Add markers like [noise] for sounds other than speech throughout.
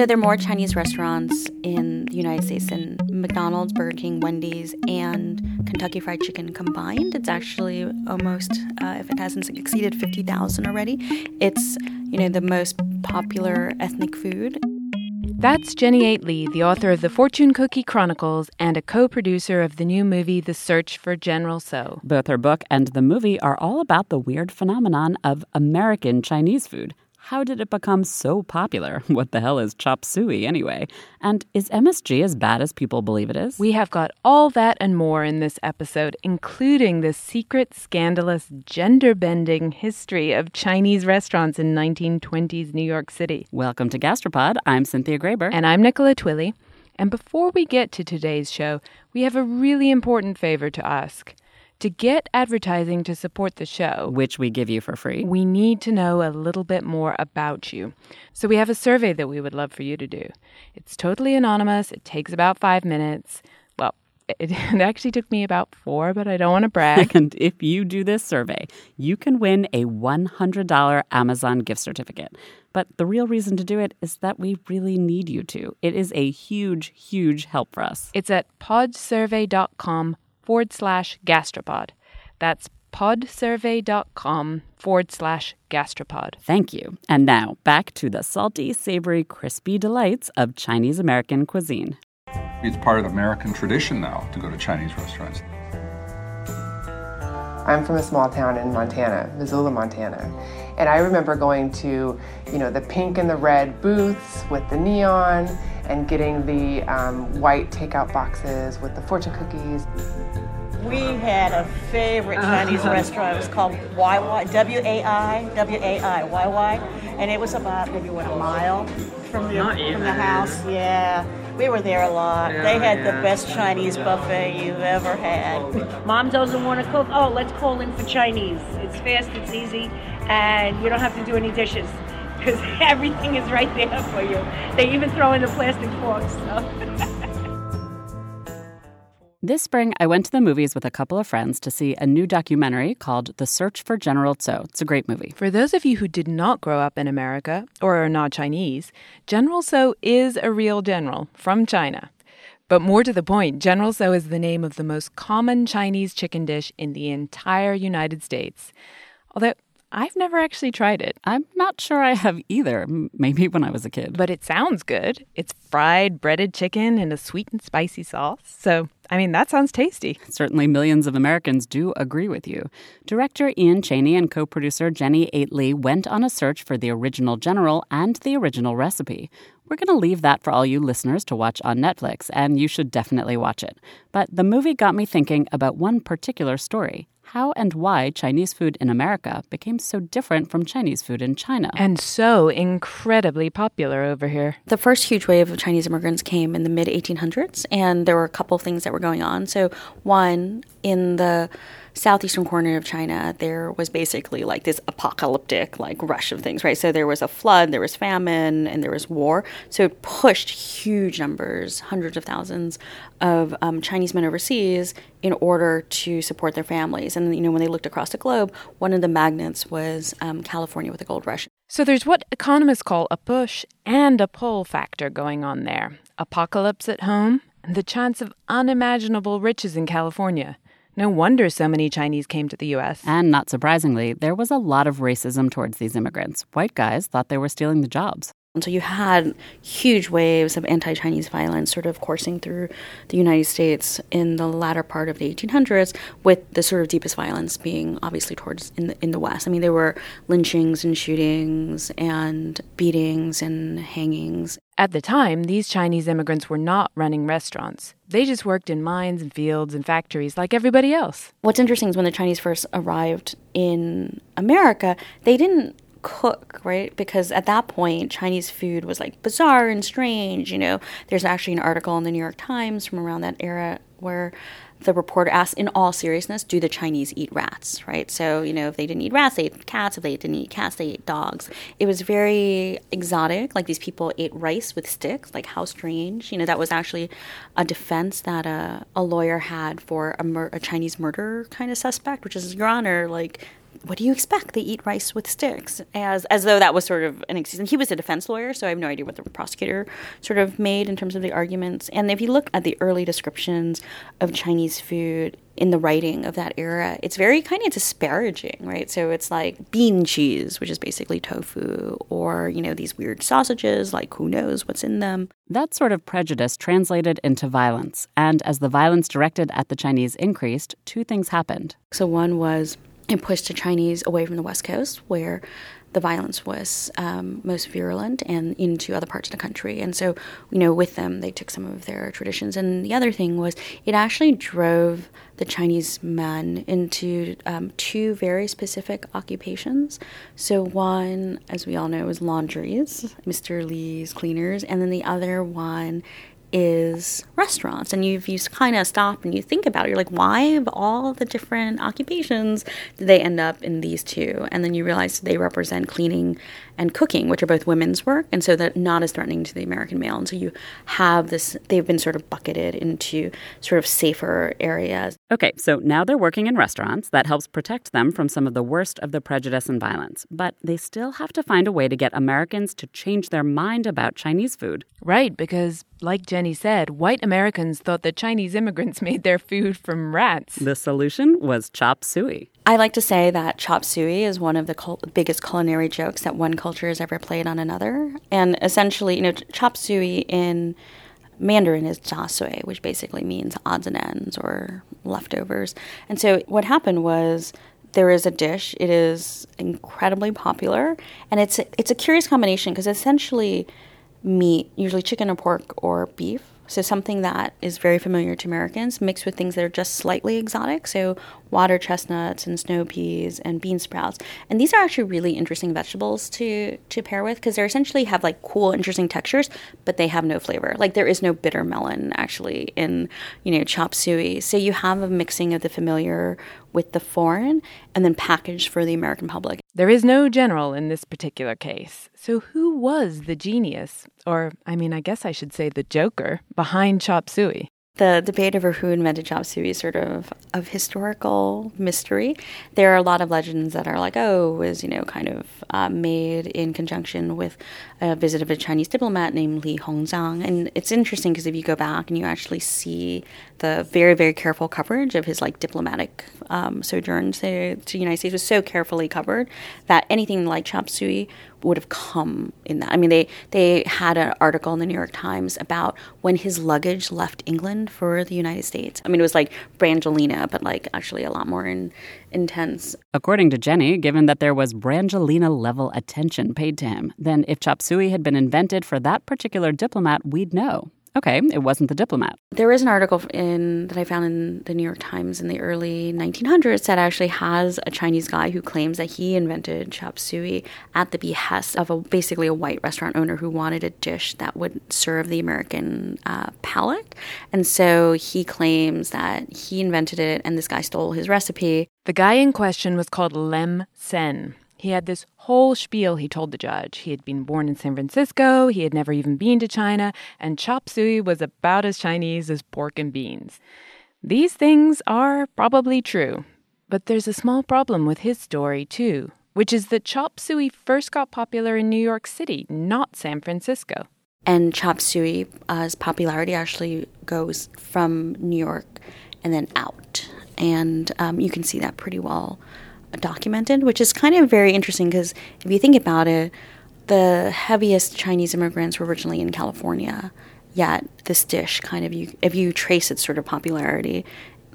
So there are more Chinese restaurants in the United States than McDonald's, Burger King, Wendy's, and Kentucky Fried Chicken combined. It's actually almost, uh, if it hasn't exceeded 50,000 already, it's, you know, the most popular ethnic food. That's Jenny 8. Lee, the author of the Fortune Cookie Chronicles and a co producer of the new movie The Search for General Tso. Both her book and the movie are all about the weird phenomenon of American Chinese food. How did it become so popular? [laughs] What the hell is chop suey anyway? And is MSG as bad as people believe it is? We have got all that and more in this episode, including the secret, scandalous, gender bending history of Chinese restaurants in 1920s New York City. Welcome to Gastropod. I'm Cynthia Graber. And I'm Nicola Twilley. And before we get to today's show, we have a really important favor to ask. To get advertising to support the show, which we give you for free, we need to know a little bit more about you. So we have a survey that we would love for you to do. It's totally anonymous, it takes about five minutes. Well, [laughs] it, actually took me about four, but I don't want to brag. [laughs] and if you do this survey, you can win a $100 Amazon gift certificate. But the real reason to do it is that we really need you to. It is a huge, huge help for us. It's at podsurvey.com forward slash gastropod. That's podsurvey.com forward slash gastropod. Thank you. And now back to the salty, savory, crispy delights of Chinese American cuisine. It's part of American tradition now to go to Chinese restaurants. I'm from a small town in Montana, Missoula, Montana. And I remember going to, you know, the pink and the red booths with the neon and getting the um, white takeout boxes with the fortune cookies. We had a favorite Chinese restaurant. It was called YY, W-A-I, W-A-I, YY. And it was about maybe, what, a mile from the, from the house? Yeah. We were there a lot. Yeah, they had yeah. the best Chinese buffet you've ever had. Mom doesn't want to cook. Oh, let's call in for Chinese. It's fast, it's easy, and you don't have to do any dishes because [laughs] everything is right there for you. They even throw in the plastic forks. So. [laughs] This spring, I went to the movies with a couple of friends to see a new documentary called The Search for General Tso. It's a great movie. For those of you who did not grow up in America or are not Chinese, General Tso is a real general from China. But more to the point, General Tso is the name of the most common Chinese chicken dish in the entire United States. Although I've never actually tried it. I'm not sure I have either. Maybe when I was a kid. But it sounds good. It's fried, breaded chicken in a sweet and spicy sauce. So, I mean, that sounds tasty. Certainly, millions of Americans do agree with you. Director Ian Cheney and co producer Jenny 8. Lee went on a search for the original general and the original recipe. We're going to leave that for all you listeners to watch on Netflix, and you should definitely watch it. But the movie got me thinking about one particular story how and why Chinese food in America became so different from Chinese food in China. And so incredibly popular over here. The first huge wave of Chinese immigrants came in the mid 1800s, and there were a couple things that were going on. So, one, in the southeastern corner of China, there was basically like this apocalyptic like rush of things, right? So there was a flood, there was famine, and there was war. So it pushed huge numbers, hundreds of thousands of um, Chinese men overseas in order to support their families. And you know, when they looked across the globe, one of the magnets was um, California with the gold rush. So there's what economists call a push and a pull factor going on there. Apocalypse at home, the chance of unimaginable riches in California. No wonder so many Chinese came to the U.S. And not surprisingly, there was a lot of racism towards these immigrants. White guys thought they were stealing the jobs. And so you had huge waves of anti Chinese violence sort of coursing through the United States in the latter part of the 1800s, with the sort of deepest violence being obviously towards in the, in the West. I mean, there were lynchings and shootings and beatings and hangings. At the time, these Chinese immigrants were not running restaurants. They just worked in mines and fields and factories like everybody else. What's interesting is when the Chinese first arrived in America, they didn't cook, right? Because at that point, Chinese food was like bizarre and strange. You know, there's actually an article in the New York Times from around that era where the reporter asked, in all seriousness, do the Chinese eat rats, right? So, you know, if they didn't eat rats, they ate cats. If they didn't eat cats, they ate dogs. It was very exotic. Like these people ate rice with sticks. Like, how strange. You know, that was actually a defense that a, a lawyer had for a, mur- a Chinese murder kind of suspect, which is, Your Honor, like, what do you expect? They eat rice with sticks, as as though that was sort of an excuse. And he was a defense lawyer, so I have no idea what the prosecutor sort of made in terms of the arguments. And if you look at the early descriptions of Chinese food in the writing of that era, it's very kind of disparaging, right? So it's like bean cheese, which is basically tofu, or you know these weird sausages, like who knows what's in them. That sort of prejudice translated into violence, and as the violence directed at the Chinese increased, two things happened. So one was it pushed the Chinese away from the West Coast, where the violence was um, most virulent, and into other parts of the country. And so, you know, with them, they took some of their traditions. And the other thing was, it actually drove the Chinese men into um, two very specific occupations. So, one, as we all know, was laundries, Mr. Lee's cleaners, and then the other one is restaurants. And you've you kind of stop and you think about it, you're like, why of all the different occupations did they end up in these two? And then you realize they represent cleaning and cooking, which are both women's work, and so that not as threatening to the American male. And so you have this, they've been sort of bucketed into sort of safer areas. Okay, so now they're working in restaurants. That helps protect them from some of the worst of the prejudice and violence. But they still have to find a way to get Americans to change their mind about Chinese food. Right, because like Jenny said, white Americans thought that Chinese immigrants [laughs] made their food from rats. The solution was chop suey. I like to say that chop suey is one of the cul- biggest culinary jokes that one culture has ever played on another. And essentially, you know, chop suey in Mandarin is jasui, which basically means odds and ends or leftovers. And so what happened was there is a dish. It is incredibly popular, and it's it's a curious combination because essentially meat, usually chicken or pork or beef. So something that is very familiar to Americans, mixed with things that are just slightly exotic. So water chestnuts and snow peas and bean sprouts. And these are actually really interesting vegetables to to pair with because they essentially have like cool, interesting textures, but they have no flavor. Like there is no bitter melon actually in you know chop suey. So you have a mixing of the familiar with the foreign and then packaged for the American public. There is no general in this particular case. So who was the genius, or I mean, I guess I should say the joker, behind chop suey? the debate over who invented chop suey is sort of of historical mystery. There are a lot of legends that are like, oh, was you know kind of uh, made in conjunction with a visit of a Chinese diplomat named Li Hongzhang, and it's interesting because if you go back and you actually see the very very careful coverage of his like diplomatic um, sojourn to, to the United States was so carefully covered that anything like chop suey would have come in that. I mean, they they had an article in the New York Times about when his luggage left England for the United States. I mean, it was like Brangelina, but like actually a lot more in, intense. According to Jenny, given that there was Brangelina level attention paid to him, then if chop suey had been invented for that particular diplomat, we'd know. Okay, it wasn't the diplomat. There is an article in that I found in the New York Times in the early 1900s that actually has a Chinese guy who claims that he invented chop suey at the behest of a basically a white restaurant owner who wanted a dish that would serve the American uh, palate, and so he claims that he invented it, and this guy stole his recipe. The guy in question was called Lem Sen. He had this whole spiel he told the judge. He had been born in San Francisco, he had never even been to China, and chop suey was about as Chinese as pork and beans. These things are probably true, but there's a small problem with his story, too, which is that chop suey first got popular in New York City, not San Francisco. And chop suey's uh, popularity actually goes from New York and then out. And um, you can see that pretty well documented, which is kind of very interesting because if you think about it, the heaviest Chinese immigrants were originally in California. Yet this dish kind of you if you trace its sort of popularity,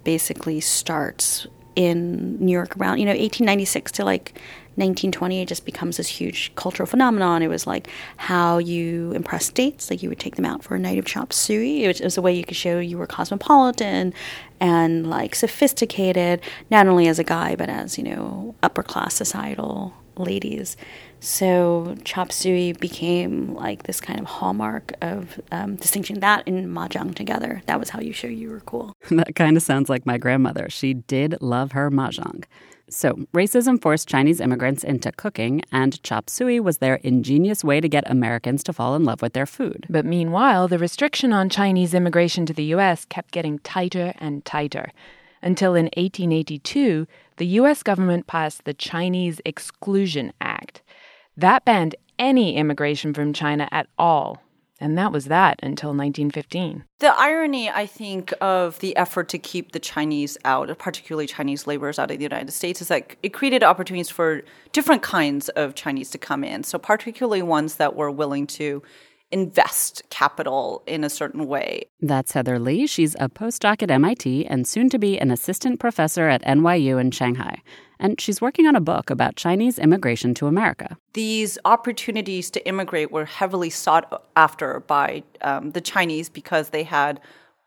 basically starts in New York around you know 1896 to like 1920 it just becomes this huge cultural phenomenon it was like how you impress dates like you would take them out for a night of chop suey it was, it was a way you could show you were cosmopolitan and like sophisticated not only as a guy but as you know upper class societal ladies so chop suey became like this kind of hallmark of um, distinction. That and mahjong together. That was how you show you were cool. [laughs] that kind of sounds like my grandmother. She did love her mahjong. So, racism forced Chinese immigrants into cooking, and chop suey was their ingenious way to get Americans to fall in love with their food. But meanwhile, the restriction on Chinese immigration to the U.S. kept getting tighter and tighter until in 1882, the U.S. government passed the Chinese Exclusion Act. That banned any immigration from China at all. And that was that until 1915. The irony, I think, of the effort to keep the Chinese out, particularly Chinese laborers out of the United States, is that it created opportunities for different kinds of Chinese to come in. So, particularly ones that were willing to invest capital in a certain way. That's Heather Lee. She's a postdoc at MIT and soon to be an assistant professor at NYU in Shanghai. And she's working on a book about Chinese immigration to America. These opportunities to immigrate were heavily sought after by um, the Chinese because they had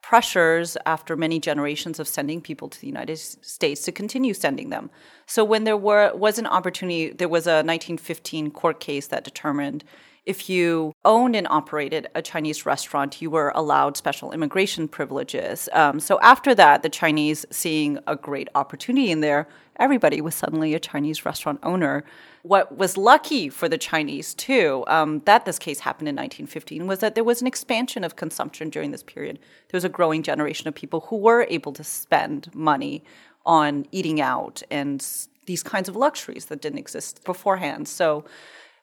pressures after many generations of sending people to the United States to continue sending them. So when there were was an opportunity, there was a 1915 court case that determined if you owned and operated a Chinese restaurant, you were allowed special immigration privileges. Um, so after that, the Chinese, seeing a great opportunity in there, everybody was suddenly a Chinese restaurant owner. What was lucky for the Chinese, too, um, that this case happened in 1915, was that there was an expansion of consumption during this period. There was a growing generation of people who were able to spend money on eating out and these kinds of luxuries that didn't exist beforehand. So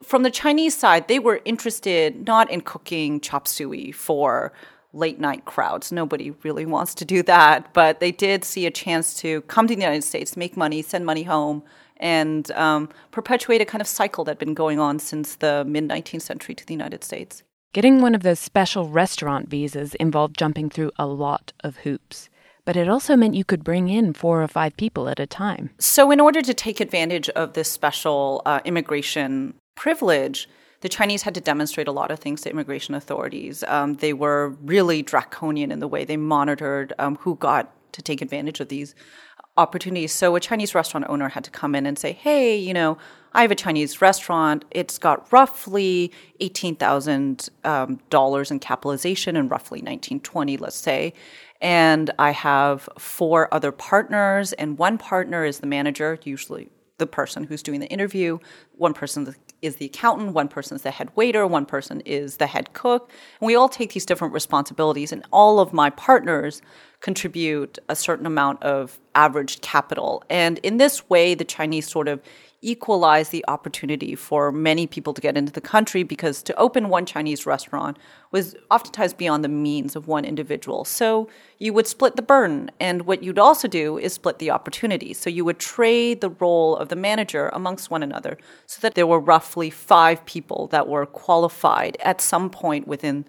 from the Chinese side, they were interested not in cooking chop suey for late night crowds. Nobody really [laughs] wants to do that, but they did see a chance to come to the United States, make money, send money home, and um, perpetuate a kind of cycle that had been going on since the mid 19th century to the United States. Getting one of those special restaurant visas involved jumping through a lot of hoops but it also meant you could bring in four or five people at a time. So, in order to take advantage of this special uh, immigration privilege, the Chinese had to demonstrate a lot of things to immigration authorities. Um, they were really draconian in the way they monitored um, who got to take advantage of these opportunities. So a Chinese restaurant owner had to come in and say, "Hey, you know, I have a Chinese restaurant. It's got roughly eighteen thousand um, dollars in capitalization in roughly nineteen twenty, let's say." And I have four other partners, and one partner is the manager, usually the person who's doing the interview. One person is the accountant, one person is the head waiter, one person is the head cook. And we all take these different responsibilities, and all of my partners contribute a certain amount of averaged capital. And in this way, the Chinese sort of equalize the opportunity for many people to get into the country because to open one Chinese restaurant was oftentimes beyond the means of one individual. So you would split the burden. And what you'd also do is split the opportunity. So you would trade the role of the manager amongst one another so that there were roughly five people that were qualified at some point within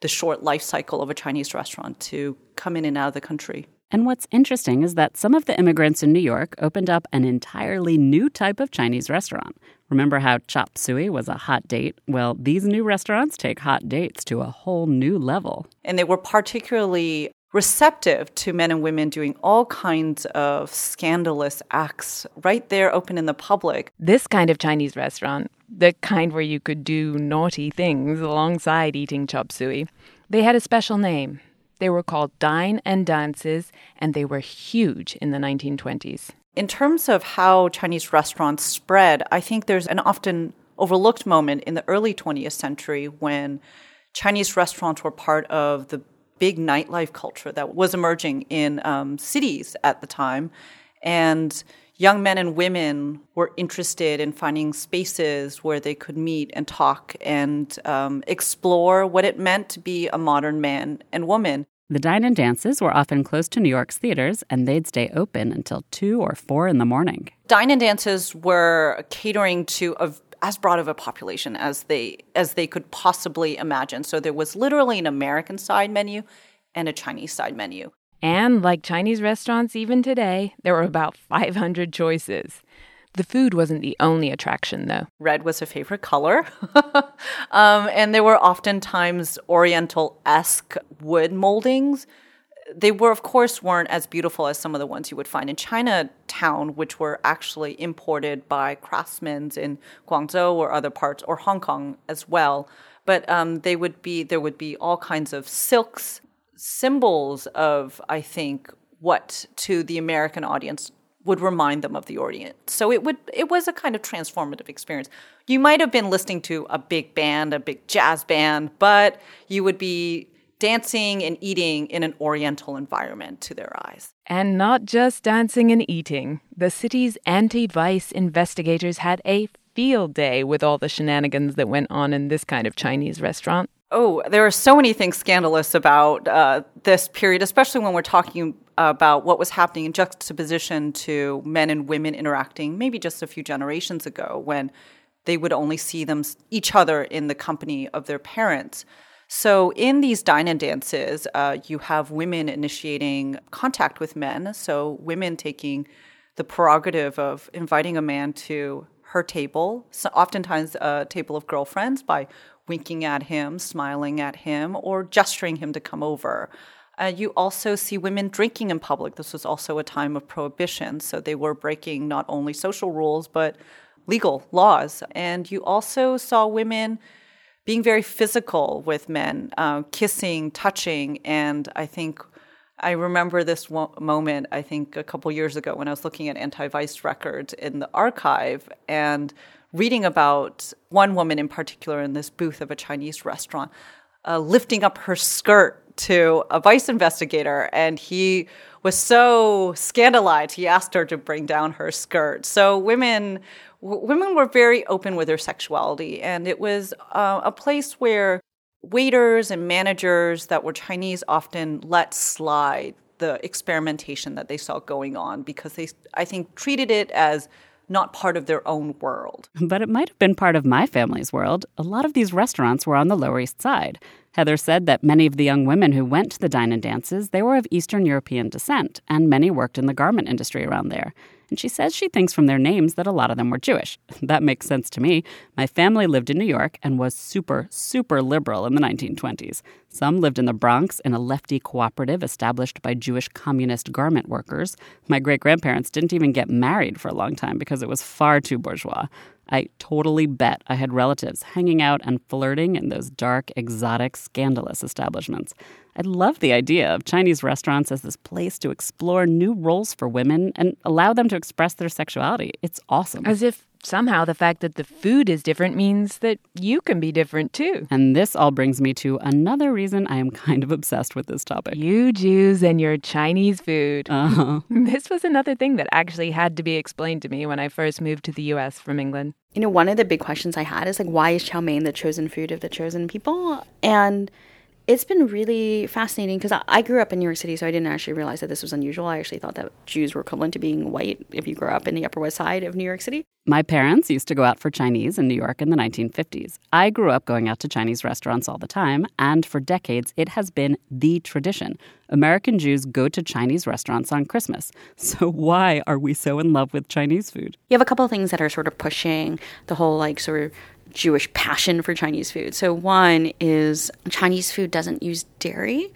the short life cycle of a Chinese restaurant to come in and out of the country. And what's interesting is that some of the immigrants in New York opened up an entirely new type of Chinese restaurant. Remember how chop suey was a hot date? Well, these new restaurants take hot dates to a whole new level. And they were particularly receptive to men and women doing all kinds of scandalous acts right there open in the public. This kind of Chinese restaurant, the kind where you could do naughty things alongside eating chop suey, they had a special name. They were called Dine and Dances, and they were huge in the 1920s. In terms of how Chinese restaurants spread, I think there's an often overlooked moment in the early 20th century when Chinese restaurants were part of the big nightlife culture that was emerging in um, cities at the time. And young men and women were interested in finding spaces where they could meet and talk and um, explore what it meant to be a modern man and woman. The dine and dances were often close to New York's theaters, and they'd stay open until 2 or 4 in the morning. Dine and dances were catering to a, as broad of a population as they as they could possibly imagine. So there was literally an American side menu and a Chinese side menu. And like Chinese restaurants even today, there were about 500 choices. The food wasn't the only attraction, though. Red was a favorite color. [laughs] um, and there were oftentimes Oriental esque wood moldings. They were, of course, weren't as beautiful as some of the ones you would find in Chinatown, which were actually imported by craftsmen in Guangzhou or other parts, or Hong Kong as well. But um, they would be there would be all kinds of silks, symbols of, I think, what to the American audience would remind them of the Orient. So it would it was a kind of transformative experience. You might have been listening to a big band, a big jazz band, but you would be dancing and eating in an oriental environment to their eyes. And not just dancing and eating. The city's anti vice investigators had a field day with all the shenanigans that went on in this kind of Chinese restaurant. Oh, there are so many things scandalous about uh, this period, especially when we're talking about what was happening in juxtaposition to men and women interacting maybe just a few generations ago when they would only see them each other in the company of their parents. So in these dine and dances, uh, you have women initiating contact with men. So women taking the prerogative of inviting a man to her table, so oftentimes a table of girlfriends, by winking at him, smiling at him, or gesturing him to come over. Uh, you also see women drinking in public. This was also a time of prohibition, so they were breaking not only social rules but legal laws. And you also saw women being very physical with men, uh, kissing, touching, and I think I remember this moment, I think a couple years ago when I was looking at anti vice records in the archive and reading about one woman in particular in this booth of a Chinese restaurant uh, lifting up her skirt to a vice investigator. And he was so scandalized, he asked her to bring down her skirt. So women. W- women were very open with their sexuality, and it was uh, a place where waiters and managers that were Chinese often let slide the experimentation that they saw going on because they, I think, treated it as not part of their own world. But it might have been part of my family's world. A lot of these restaurants were on the Lower East Side. Heather said that many of the young women who went to the dine and dances, they were of Eastern European descent, and many worked in the garment industry around there and she says she thinks from their names that a lot of them were Jewish. [laughs] That makes sense to me. My family lived in New York and was super, super liberal in the 1920s. Some lived in the Bronx in a lefty cooperative established by Jewish communist garment workers. My great grandparents didn't even get married for a long time because it was far too bourgeois. I totally bet I had relatives hanging out and flirting in those dark, exotic, scandalous establishments. I love the idea of Chinese restaurants as this place to explore new roles for women and allow them to express their sexuality. It's awesome. As if somehow the fact that the food is different means that you can be different too. And this all brings me to another reason I am [laughs] kind of obsessed with this topic. You Jews and your Chinese food. Uh-huh. [laughs] This was another thing that actually had to be explained to me when I first moved to the US from England. You know, one of the big questions I had is like, why is chow mein the chosen food of the chosen people? And it's been really fascinating because I, I, grew up in New York City, so I didn't actually realize that this was unusual. I actually thought that Jews were equivalent to being white if you grew up in the Upper West Side of New York City. My parents used to go out for Chinese in New York in the 1950s. I grew up going out to Chinese restaurants all the time, and for decades, it has been the tradition. American Jews go to Chinese restaurants on Christmas. [laughs] So, why are we so in love with Chinese food? You have a couple of things that are sort of pushing the whole, like, sort of Jewish passion for Chinese food. So, one is Chinese food doesn't use dairy,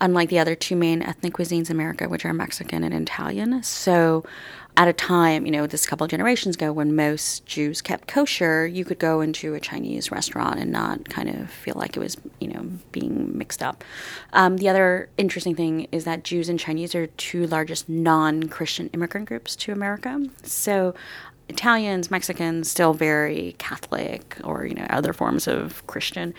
unlike the other two main ethnic cuisines in America, which are Mexican and Italian. So, at a time, you know, this couple of generations ago when most Jews kept kosher, you could go into a Chinese restaurant and not kind of feel like it was, you know, being mixed up. Um, the other interesting thing is that Jews and Chinese are two largest non Christian immigrant groups to America. So Italians, Mexicans, still very Catholic or you know other forms of Christian.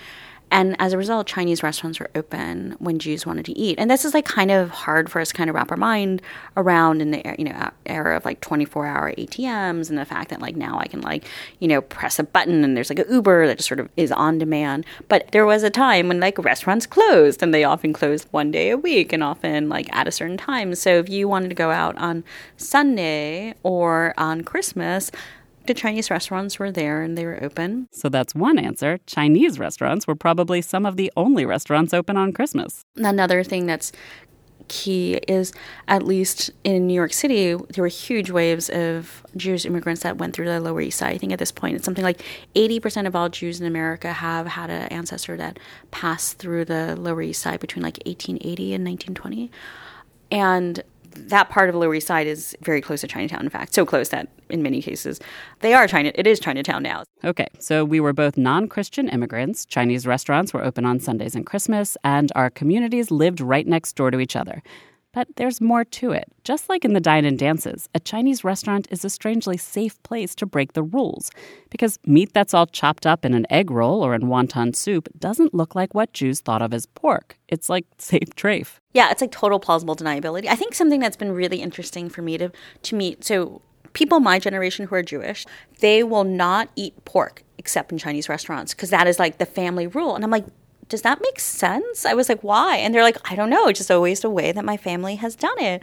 And as a result, Chinese restaurants were open when Jews wanted to eat. And this is like kind of hard for us to kind of wrap our mind around in the you know era of like 24 hour ATMs and the fact that like now I can like you know press a button and there's like an Uber that just sort of is on demand. But there was a time when like restaurants closed and they often closed one day a week and often like at a certain time. So if you wanted to go out on Sunday or on Christmas, the Chinese restaurants were there and they were open. So that's one answer. Chinese restaurants were probably some of the only restaurants open on Christmas. Another thing that's key is at least in New York City, there were huge waves of Jewish immigrants that went through the Lower East Side. I think at this point, it's something like 80% of all Jews in America have had an ancestor that passed through the Lower East Side between like 1880 and 1920. And that part of Lower East Side is very close to Chinatown. In fact, so close that in many cases they are China. It is Chinatown now. Okay, so we were both non-Christian immigrants. Chinese restaurants were open on Sundays and Christmas, and our communities lived right next door to each other. But there's more to it. Just like in the dine and dances, a Chinese restaurant is a strangely safe place to break the rules. Because meat that's all chopped up in an egg roll or in wonton soup doesn't look like what Jews thought of as pork. It's like [laughs] safe trafe. Yeah, it's like total plausible deniability. I think something that's been really interesting for me to, to meet. So, people my generation who are Jewish, they will not eat pork except in Chinese restaurants because that is like the family rule. And I'm like, does that make sense? I was like, why? And they're like, I don't know. It's just always the way that my family has done it.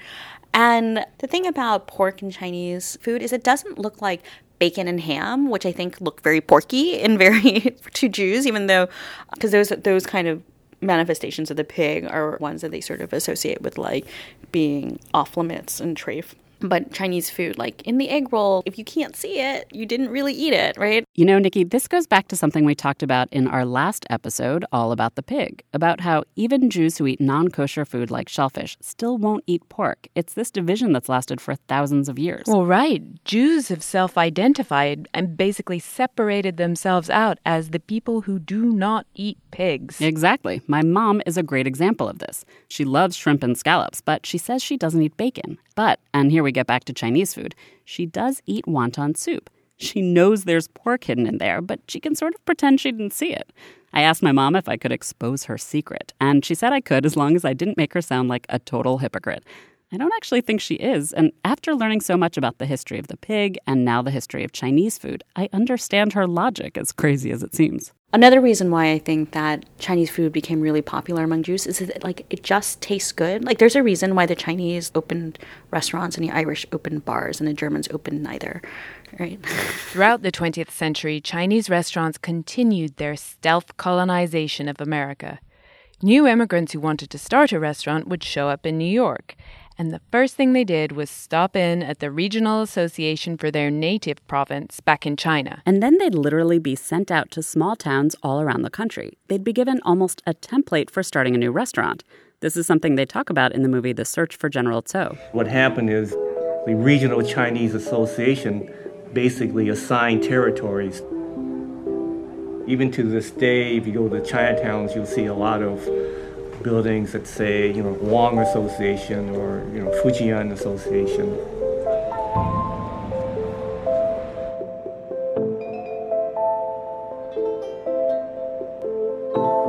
And the thing about pork in Chinese food is it doesn't look like bacon and ham, which I think look very porky and [laughs] very to Jews, even though because those those kind of manifestations of the pig are ones that they sort of associate with like being off limits and trafe but Chinese food, like in the egg roll, if you can't see it, you didn't really eat it, right? You know, Nikki, this goes back to something we talked about in our last episode, all about the pig, about how even Jews who eat non kosher food like shellfish still won't eat pork. It's this division that's lasted for thousands of years. Well, right. Jews have self identified and basically separated themselves out as the people who do not eat pigs. Exactly. My mom is a great example of this. She loves shrimp and scallops, but she says she doesn't eat bacon. But, and here we get back to Chinese food, she does eat wonton soup. She knows there's pork hidden in there, but she can sort of pretend she didn't see it. I asked my mom if I could expose her secret, and she said I could as long as I didn't make her sound like a total hypocrite. I don't actually think she is, and after learning so much about the history of the pig and now the history of Chinese food, I understand her logic, as crazy as it seems. Another reason why I think that Chinese food became really popular among Jews is that like it just tastes good. Like there's a reason why the Chinese opened restaurants and the Irish opened bars and the Germans opened neither. Right. [laughs] Throughout the 20th century, Chinese restaurants continued their stealth colonization of America. New immigrants who wanted to start a restaurant would show up in New York, and the first thing they did was stop in at the regional association for their native province back in China. And then they'd literally be sent out to small towns all around the country. They'd be given almost a template for starting a new restaurant. This is something they talk about in the movie The Search for General Tso. What happened is the Regional Chinese Association basically assigned territories. Even to this day, if you go to Chinatowns, you'll see a lot of buildings that say, you know, Wong Association or, you know, Fujian Association.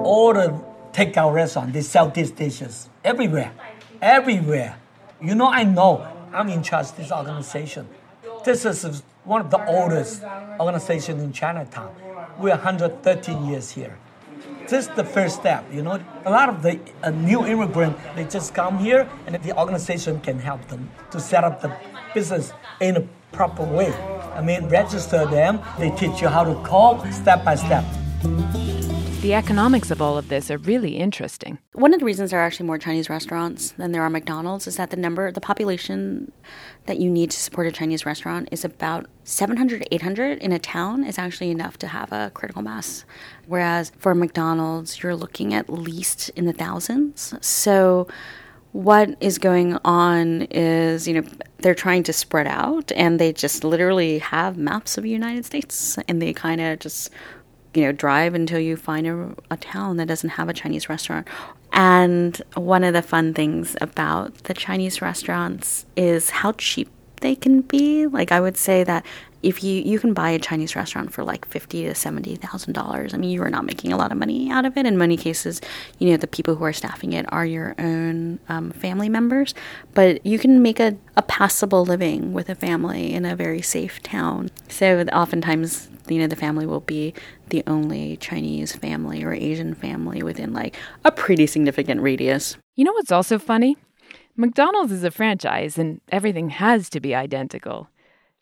All the takeout restaurants, they sell these dishes everywhere, everywhere. You know, I know, I'm in charge of this organization. This is one of the oldest organizations in Chinatown. We're 113 years here is the first step. You know, a lot of the uh, new immigrant they just come here, and the organization can help them to set up the business in a proper way. I mean, register them. They teach you how to call step by step. The economics of all of this are really interesting. One of the reasons there are actually more Chinese restaurants than there are McDonald's is that the number, the population that you need to support a Chinese restaurant is about 700 to 800 in a town is actually enough to have a critical mass. Whereas for McDonald's, you're looking at least in the thousands. So what is going on is, you know, they're trying to spread out and they just literally have maps of the United States and they kind of just you know, drive until you find a, a town that doesn't have a Chinese restaurant. And one of the fun things about the Chinese restaurants is how cheap they can be. Like I would say that if you you can buy a Chinese restaurant for like fifty to seventy thousand dollars, I mean you are not making a lot of money out of it. In many cases, you know the people who are staffing it are your own um, family members, but you can make a, a passable living with a family in a very safe town. So oftentimes, you know the family will be the only Chinese family or Asian family within like a pretty significant radius. You know what's also funny? McDonald's is a franchise and everything has to be identical.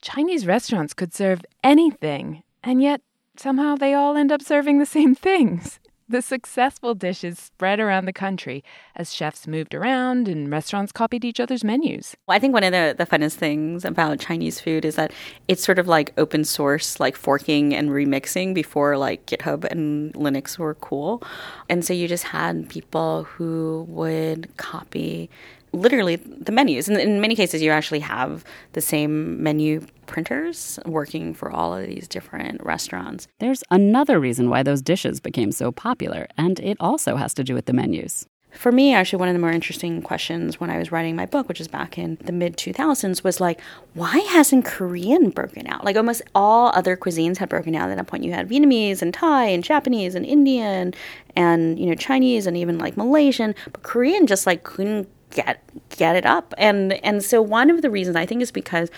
Chinese restaurants could serve anything, and yet somehow they all end up serving the same things. The successful dishes spread around the country as chefs moved around and restaurants copied each other's menus. Well, I think one of the, the funnest things about Chinese food is that it's sort of like open source, like forking and remixing before like GitHub and Linux were cool. And so you just had people who would copy literally the menus. And in many cases, you actually have the same menu printers working for all of these different restaurants. There's another reason why those dishes became so popular, and it also has to do with the menus. for me, actually, one of the more interesting questions when I was writing my book, which is back in the mid 2000s, was like, why hasn't Korean broken out? Like almost all other cuisines had broken out. At that point, you had Vietnamese and Thai and Japanese and Indian and you know Chinese and even like Malaysian, but Korean just like couldn't get get it up. And and so one of the reasons I think is because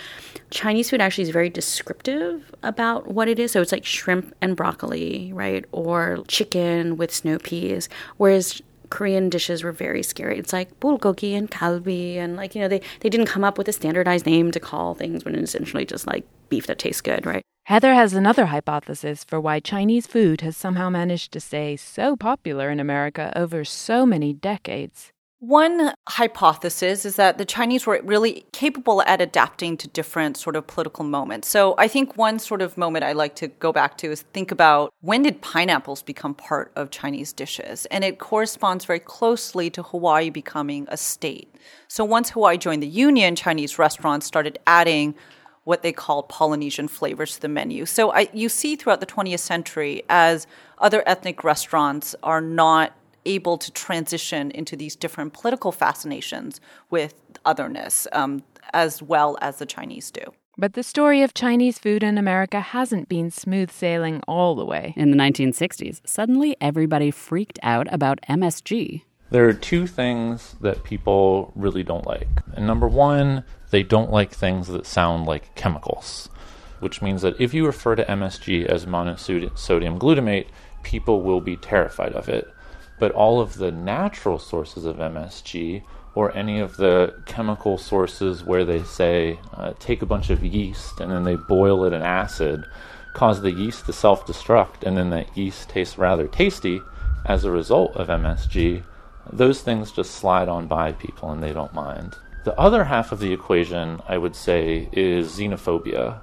Chinese food actually is very descriptive about what it is. So it's like shrimp and broccoli, right? Or chicken with snow peas. Whereas Korean dishes were very scary. It's like bulgogi and kalbi, and like you know they they didn't come up with a standardized name to call things when it's essentially just like beef that tastes good, right? Heather has another hypothesis for why Chinese food has somehow managed to stay so popular in America over so many decades. One hypothesis is that the Chinese were really capable at adapting to different sort of political moments. So I think one sort of moment I like to go back to is think about when did pineapples become part of Chinese dishes? And it corresponds very closely to Hawaii becoming a state. So once Hawaii joined the Union, Chinese restaurants started adding what they call Polynesian flavors to the menu. So I, you see throughout the 20th century as other ethnic restaurants are not able to transition into these different political fascinations with otherness, um, as well as the Chinese do. But the story of Chinese food in America hasn't been smooth sailing all the way. In the 1960s, suddenly everybody freaked out about MSG. There are two things that people really don't like. And number one, they don't like things that sound like chemicals, which means that if you refer to MSG as monosodium glutamate, people will be terrified of it but all of the natural sources of MSG or any of the chemical sources where they say uh, take a bunch of yeast and then they boil it in acid cause the yeast to self destruct and then that yeast tastes rather tasty as a result of MSG, those things just slide on by people and they don't mind. The other half of the equation, I would say, is xenophobia.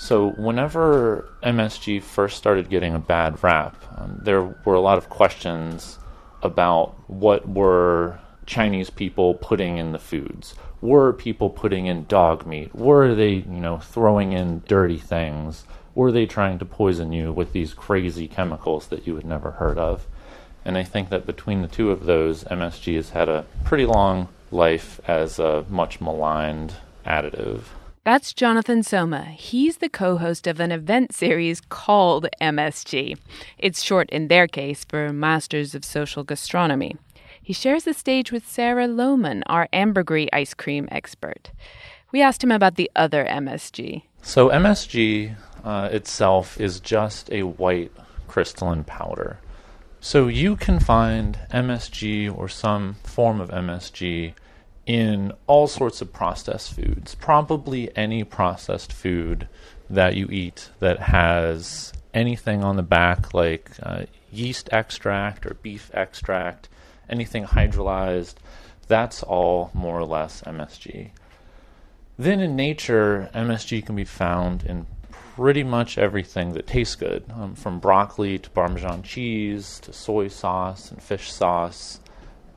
So, whenever MSG first started getting a bad rap, um, there were a lot of questions about what were Chinese people putting in the foods. Were people putting in dog meat? Were they, you know, throwing in dirty things? Were they trying to poison you with these crazy chemicals that you had never heard of? And I think that between the two of those, MSG has had a pretty long life as a much maligned additive. That's Jonathan Soma. He's the co host of an event series called MSG. It's short in their case for Masters of Social Gastronomy. He shares the stage with Sarah Lohman, our ambergris ice cream expert. We asked him about the other MSG. So, MSG uh, itself is just a white crystalline powder. So, you can find MSG or some form of MSG in all sorts of processed foods. Probably any processed food that you eat that has anything on the back like uh, yeast extract or beef extract, anything hydrolyzed, that's all more or less MSG. Then in nature, MSG can be found in pretty much everything that tastes good, um, from broccoli to Parmesan cheese to soy sauce and fish sauce,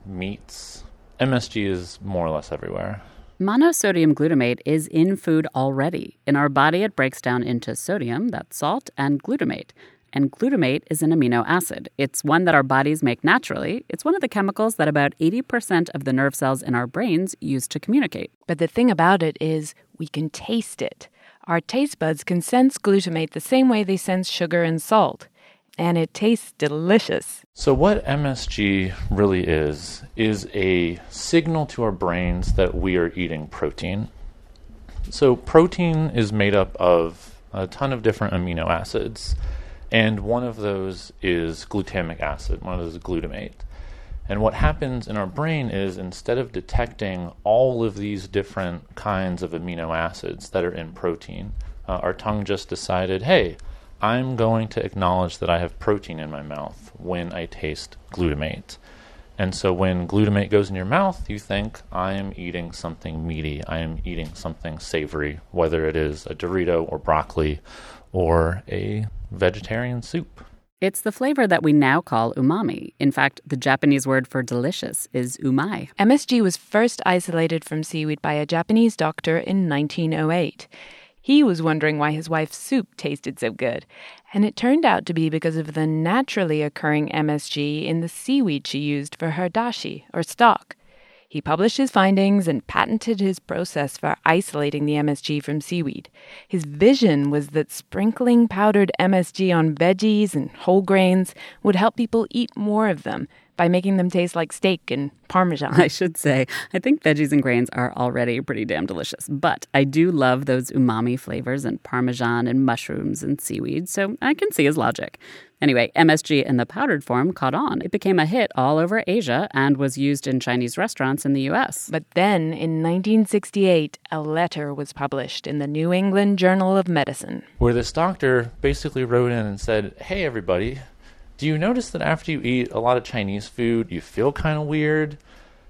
meats, MSG is more or less everywhere. Monosodium glutamate is in food already. In our body, it breaks down into sodium, that's salt, and glutamate. And glutamate is an amino acid. It's one that our bodies make naturally. It's one of the chemicals that about 80% of the nerve cells in our brains use to communicate. But the thing about it is, we can taste it. Our taste buds can sense glutamate the same way they sense sugar and salt and it tastes delicious. So, what MSG really is, is a signal to our brains that we are eating protein. So, protein is made up of a ton of different amino acids, and one of those is glutamic acid, one of those is glutamate. And what happens in our brain is instead of detecting all of these different kinds of amino acids that are in protein, uh, our tongue just decided, hey, I'm going to acknowledge that I have protein in my mouth when I taste glutamate. And so when glutamate goes in your mouth, you think, I am eating something meaty. I am eating something savory, whether it is a Dorito or broccoli or a vegetarian soup. It's the flavor that we now call umami. In fact, the Japanese word for delicious is umai. MSG was first isolated from seaweed by a Japanese doctor in 1908. He was wondering why his wife's soup tasted so good, and it turned out to be because of the naturally occurring MSG in the seaweed she used for her dashi, or stock. He published his findings and patented his process for isolating the MSG from seaweed. His vision was that sprinkling powdered MSG on veggies and whole grains would help people eat more of them by making them taste like steak and parmesan. I should say, I think veggies and grains are already pretty damn delicious, but I do love those umami flavors and parmesan and mushrooms and seaweed, so I can see his logic. Anyway, MSG in the powdered form caught on. It became a hit all over Asia and was used in Chinese restaurants in the US. But then, in 1968, a letter was published in the New England Journal of Medicine. Where this doctor basically wrote in and said, Hey, everybody, do you notice that after you eat a lot of Chinese food, you feel kind of weird?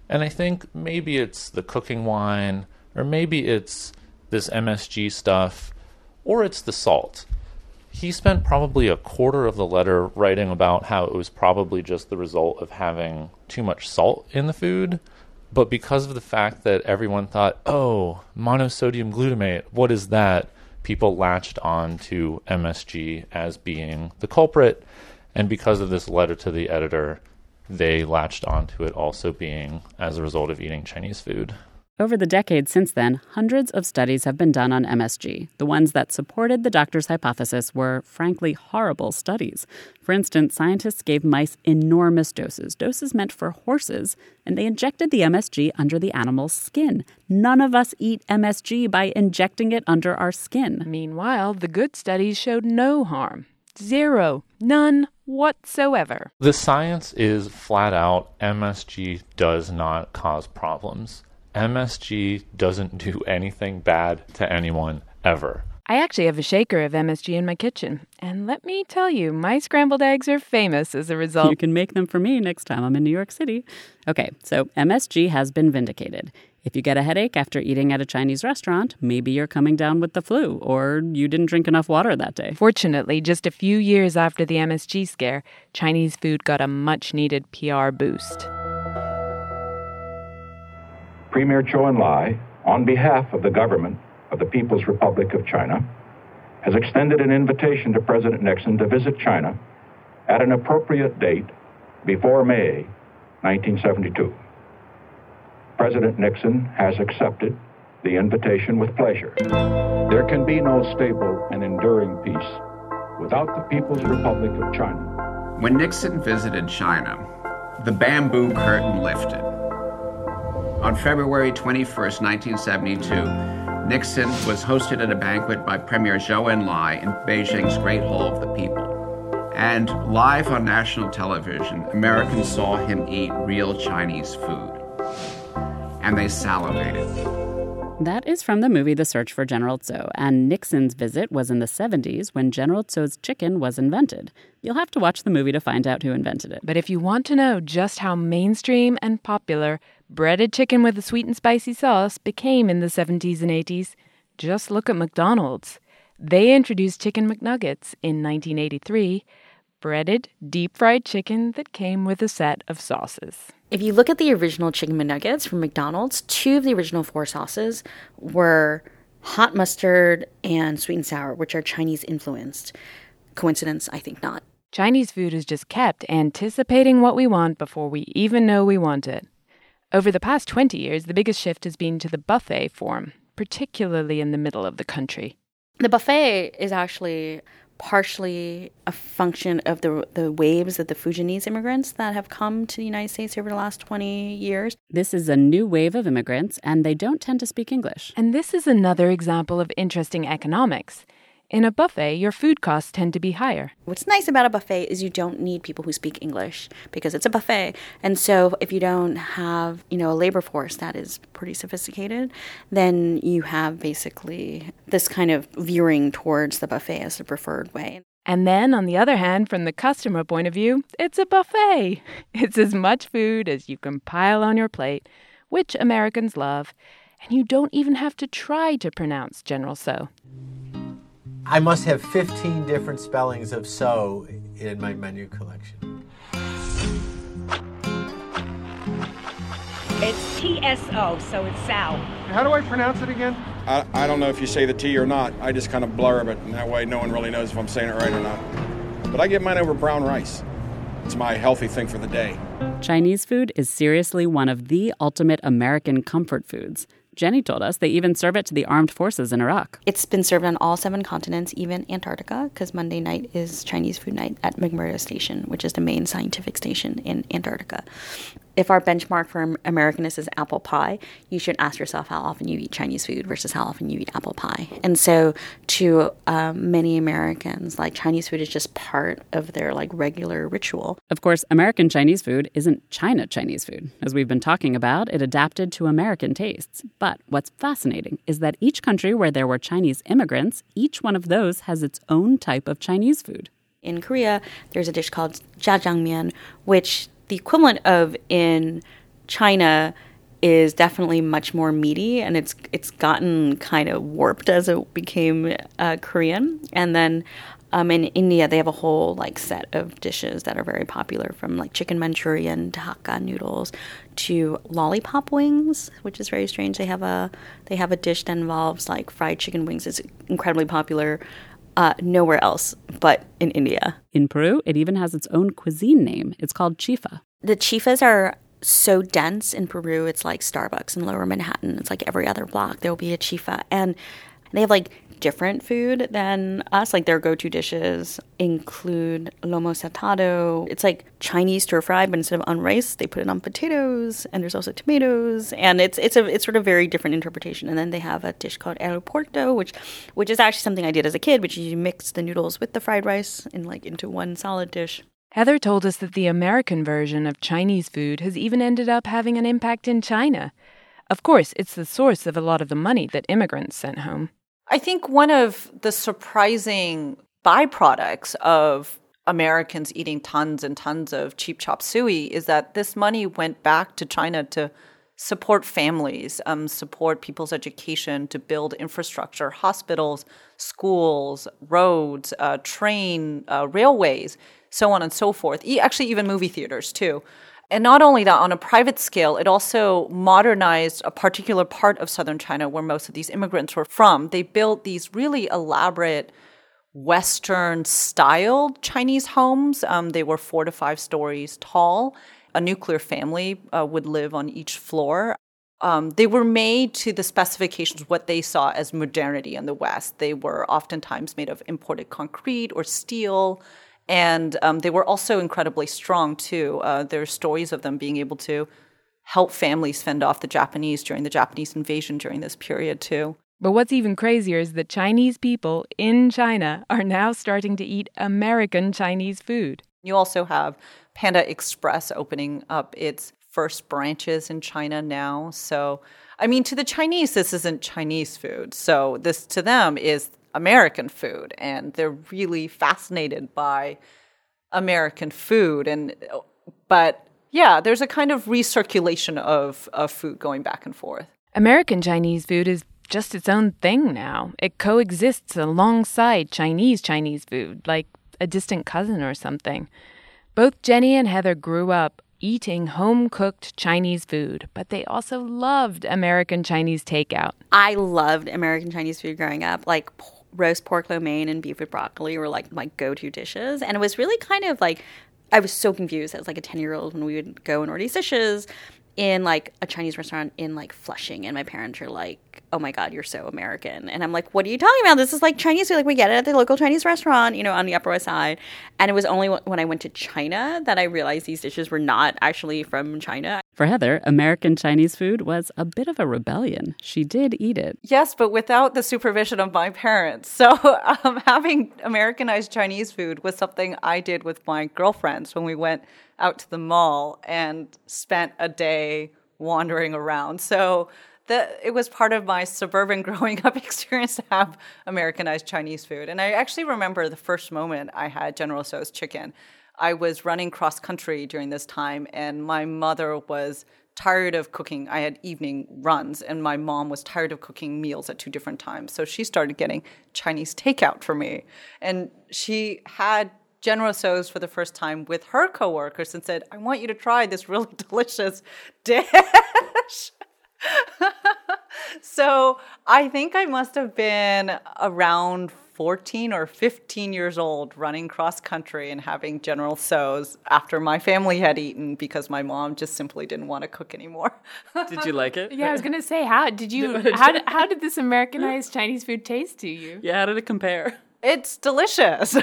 And I think maybe it's the cooking wine, or maybe it's this MSG stuff, or it's the salt he spent probably a quarter of the letter writing about how it was probably just the result of having too much salt in the food. But because of the fact that everyone thought, oh, monosodium glutamate, what is that? People latched on to MSG as being the culprit. And because of this letter to the editor, they latched onto it also being as a result of eating Chinese food. Over the decades since then, hundreds of studies have been done on MSG. The ones that supported the doctor's hypothesis were, frankly, horrible studies. For instance, scientists gave mice enormous doses, doses meant for horses, and they injected the MSG under the animal's skin. None of us eat MSG by injecting it under our skin. Meanwhile, the good studies showed no harm. Zero. None whatsoever. The science is flat out MSG does not cause problems. MSG doesn't do anything bad to anyone ever. I actually have a shaker of MSG in my kitchen. And let me tell you, my scrambled eggs are famous as a result. You can make them for me next time I'm in New York City. Okay, so MSG has been vindicated. If you get a headache after eating at a Chinese restaurant, maybe you're coming down with the flu, or you didn't drink enough water that day. Fortunately, just a few years after the MSG scare, Chinese food got a much needed PR boost. Premier Zhou Enlai, on behalf of the government of the People's Republic of China, has extended an invitation to President Nixon to visit China at an appropriate date before May 1972. President Nixon has accepted the invitation with pleasure. There can be no stable and enduring peace without the People's Republic of China. When Nixon visited China, the bamboo curtain lifted on February 21, 1972, Nixon was hosted at a banquet by Premier Zhou Enlai in Beijing's Great Hall of the People. And live on national television, Americans saw him eat real Chinese food. And they salivated. That is from the movie The Search for General Tso, and Nixon's visit was in the 70s when General Tso's chicken was invented. You'll have to watch the movie to find out who invented it. But if you want to know just how mainstream and popular breaded chicken with a sweet and spicy sauce became in the 70s and 80s, just look at McDonald's. They introduced Chicken McNuggets in 1983, breaded, deep fried chicken that came with a set of sauces. If you look at the original Chicken McNuggets from McDonald's, two of the original four sauces were hot mustard and sweet and sour, which are Chinese influenced. Coincidence? I think not. Chinese food is just kept anticipating what we want before we even know we want it. Over the past 20 years, the biggest shift has been to the buffet form, particularly in the middle of the country. The buffet is actually partially a function of the the waves of the Fujianese immigrants that have come to the United States over the last 20 years. This is a new wave of immigrants and they don't tend to speak English. And this is another example of interesting economics. In a buffet, your food costs tend to be higher. What's nice about a buffet is you don't need people who speak English because it's a buffet. And so if you don't have, you know, a labor force that is pretty sophisticated, then you have basically this kind of veering towards the buffet as the preferred way. And then, on the other hand, from the customer point of view, it's a buffet. [laughs] It's as much food as you can pile on your plate, which Americans love, and you don't even have to try to pronounce General Tso. I must have 15 different spellings of so in my menu collection. It's T S O, so it's Sao. How do I pronounce it again? I, I don't know if you say the T or not. I just kind of blurb it, and that way no one really knows if I'm saying it right or not. But I get mine over brown rice. It's my healthy thing for the day. Chinese food is seriously one of the ultimate American comfort foods. Jenny told us they even serve it to the armed forces in Iraq. It's been served on all seven continents, even Antarctica, because Monday night is Chinese food night at McMurdo Station, which is the main scientific station in Antarctica if our benchmark for Americanness is apple pie, you should ask yourself how often you eat Chinese food versus how often you eat apple pie. And so, to um, many Americans, like Chinese food is just part of their like regular ritual. Of course, American Chinese food isn't China Chinese food. As we've been talking about, it adapted to American tastes. But what's fascinating is that each country where there were Chinese immigrants, each one of those has its own type of Chinese food. In Korea, there's a dish called jjajangmyeon, which the equivalent of in China is definitely much more meaty, and it's it's gotten kind of warped as it became uh, Korean. And then um, in India, they have a whole like set of dishes that are very popular, from like chicken Manchurian to Hakka noodles to lollipop wings, which is very strange. They have a they have a dish that involves like fried chicken wings. It's incredibly popular. Uh, nowhere else but in India. In Peru, it even has its own cuisine name. It's called chifa. The chifas are so dense in Peru. It's like Starbucks in Lower Manhattan. It's like every other block there will be a chifa, and they have like different food than us. Like their go-to dishes include lomo saltado. It's like Chinese stir fry, but instead of on rice, they put it on potatoes. And there's also tomatoes, and it's it's a it's sort of very different interpretation. And then they have a dish called aeropuerto, which which is actually something I did as a kid, which is you mix the noodles with the fried rice in like into one solid dish. Heather told us that the American version of Chinese food has even ended up having an impact in China. Of course, it's the source of a lot of the money that immigrants sent home. I think one of the surprising byproducts of Americans eating tons and tons of cheap chop suey is that this money went back to China to support families, um, support people's education, to build infrastructure, hospitals, schools, roads, uh, train, uh, railways, so on and so forth. E- actually, even movie theaters too. And not only that, on a private scale, it also modernized a particular part of southern China where most of these immigrants were from. They built these really elaborate Western styled Chinese homes. Um, they were four to five stories tall. A nuclear family uh, would live on each floor. Um, they were made to the specifications what they saw as modernity in the West. They were oftentimes made of imported concrete or steel. And um, they were also incredibly strong, too. Uh, there are stories of them being able to help families fend off the Japanese during the Japanese invasion during this period, too. But what's even crazier is that Chinese people in China are now starting to eat American Chinese food. You also have Panda Express opening up its first branches in China now. So, I mean, to the Chinese, this isn't Chinese food. So, this to them is American food, and they're really fascinated by American food. And but yeah, there's a kind of recirculation of of food going back and forth. American Chinese food is just its own thing now. It coexists alongside Chinese Chinese food, like a distant cousin or something. Both Jenny and Heather grew up eating home cooked Chinese food, but they also loved American Chinese takeout. I loved American Chinese food growing up. Like roast pork lo mein and beef with broccoli were like my go to dishes. And it was really kind of like, I was so confused as like a 10 year old when we would go and order these dishes in like a Chinese restaurant in like Flushing, and my parents are like, "Oh my god, you're so American," and I'm like, "What are you talking about? This is like Chinese food. Like we get it at the local Chinese restaurant, you know, on the Upper West Side." And it was only when I went to China that I realized these dishes were not actually from China. For Heather, American Chinese food was a bit of a rebellion. She did eat it. Yes, but without the supervision of my parents. [laughs] So um, having Americanized Chinese food was something I did with my girlfriends when we went out to the mall and spent a day wandering around. So it was part of my suburban [laughs] growing up experience to have Americanized Chinese food. And I actually remember the first moment I had General Tso's chicken. I was running cross country during this time, and my mother was tired of cooking. I had evening runs, and my mom was tired of cooking meals at two different times. So she started getting Chinese takeout for me. And she had General Tso's for the first time with her coworkers and said, I want you to try this really [laughs] delicious dish. [laughs] [laughs] so I think I must have been around 14 or 15 years old running cross country and having General Tso's after my family had eaten because my mom just simply didn't want to cook anymore. [laughs] Did you like it? Yeah, I was going to say how did you [laughs] how did, how did this Americanized Chinese food taste to you? Yeah, how did it compare? It's delicious.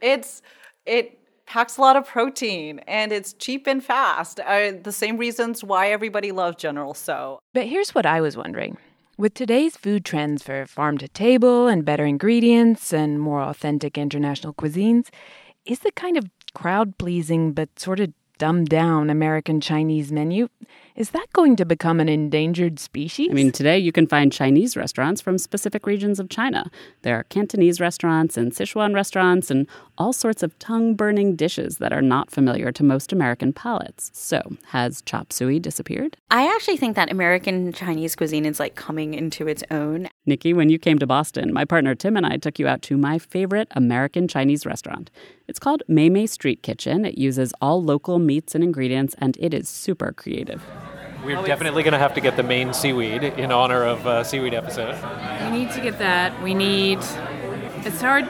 it's it packs a lot of protein and it's cheap and fast. Uh, the same reasons why everybody loves General Tso. But here's what I was wondering. With today's food trends for farm to table and better ingredients and more authentic international cuisines, is the kind of crowd pleasing but sort of dumbed down American Chinese menu is that going to become an endangered species? I mean, today you can find Chinese restaurants from specific regions of China. There are Cantonese restaurants and Sichuan restaurants and all sorts of tongue burning dishes that are not familiar to most American palates. So, has chop suey disappeared? I actually think that American Chinese cuisine is like coming into its own. Nikki, when you came to Boston, my partner Tim and I took you out to my favorite American Chinese restaurant. It's called Mei Mei Street Kitchen. It uses all local meats and ingredients, and it is super creative. We're oh, definitely going to have to get the main seaweed in honor of uh, seaweed episode. We need to get that. We need. It's hard.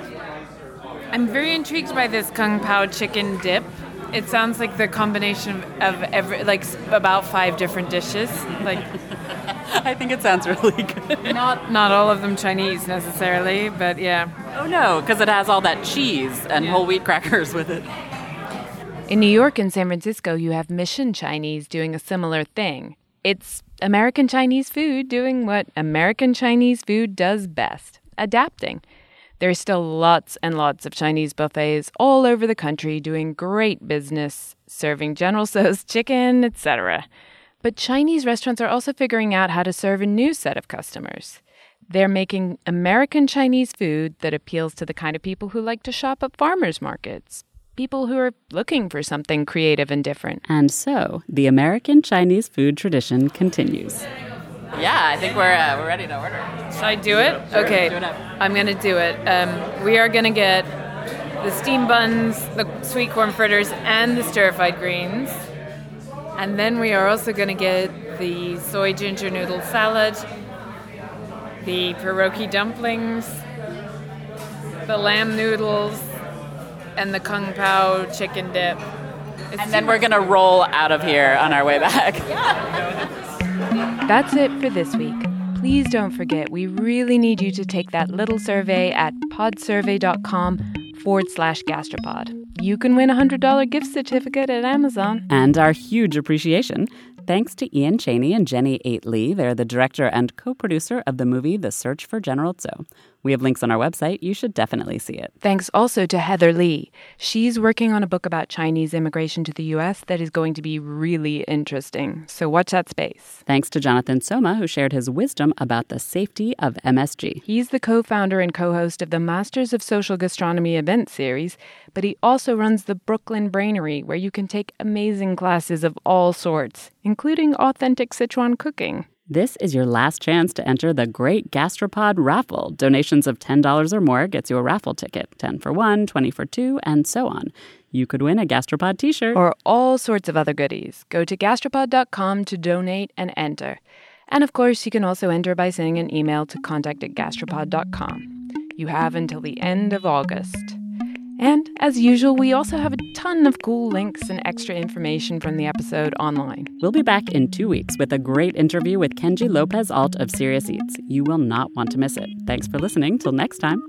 I'm very intrigued by this kung pao chicken dip. It sounds like the combination of, of every like about five different dishes. Like [laughs] I think it sounds really [laughs] good. Not not all of them Chinese necessarily, but yeah. Oh no, because it has all that cheese and yeah. whole wheat crackers with it. In New York and San Francisco, you have Mission Chinese doing a similar thing. It's American Chinese food doing what American Chinese food does best adapting. There's still lots and lots of Chinese buffets all over the country doing great business, serving General Tso's [laughs] chicken, etc. But Chinese restaurants are also figuring out how to serve a new set of customers. They're making American Chinese food that appeals to the kind of people who like to shop at farmers markets, people who are looking for something creative and different. And so, the American Chinese food tradition continues. Yeah, I think we're uh, we're ready to order. Should I do it? Sure, okay, do it I'm gonna do it. Um, we are gonna get the steam buns, the sweet corn fritters, and the stir fried greens, and then we are also gonna get the soy ginger noodle salad, the pierogi dumplings, the lamb noodles, and the kung pao chicken dip. It's and then we're gonna roll out of here on our way back. That's it for this week. Please don't forget, we really need you to take that little survey at podsurvey.com forward slash gastropod. You can win a $100 gift certificate at Amazon. And our huge appreciation Thanks to Ian Cheney and Jenny 8. Lee. They're the director and co producer of the movie The Search for General Tso. We have links on our website. You should definitely see it. Thanks also to Heather Lee. She's working on a book about Chinese immigration to the U.S. that is going to be really interesting. So watch that space. Thanks to Jonathan Soma, who shared his wisdom about the safety of MSG. He's the co founder and co host of the Masters of Social Gastronomy event series, but he also runs the Brooklyn Brainery, where you can take amazing classes of all sorts, including authentic Sichuan cooking. This is your last chance to enter the Great Gastropod raffle. Donations of $10 or more gets you a raffle ticket 10 for 1, 20 for 2, and so on. You could win a Gastropod t shirt. Or all sorts of other goodies. Go to gastropod.com to donate and enter. And of course, you can also enter by sending an email to contact at gastropod.com. You have until the end of August. And as usual, we also have a ton of cool links and extra information from the episode online. We'll be back in two weeks with a great interview with Kenji Lopez Alt of Serious Eats. You will not want to miss it. Thanks for listening. Till next time.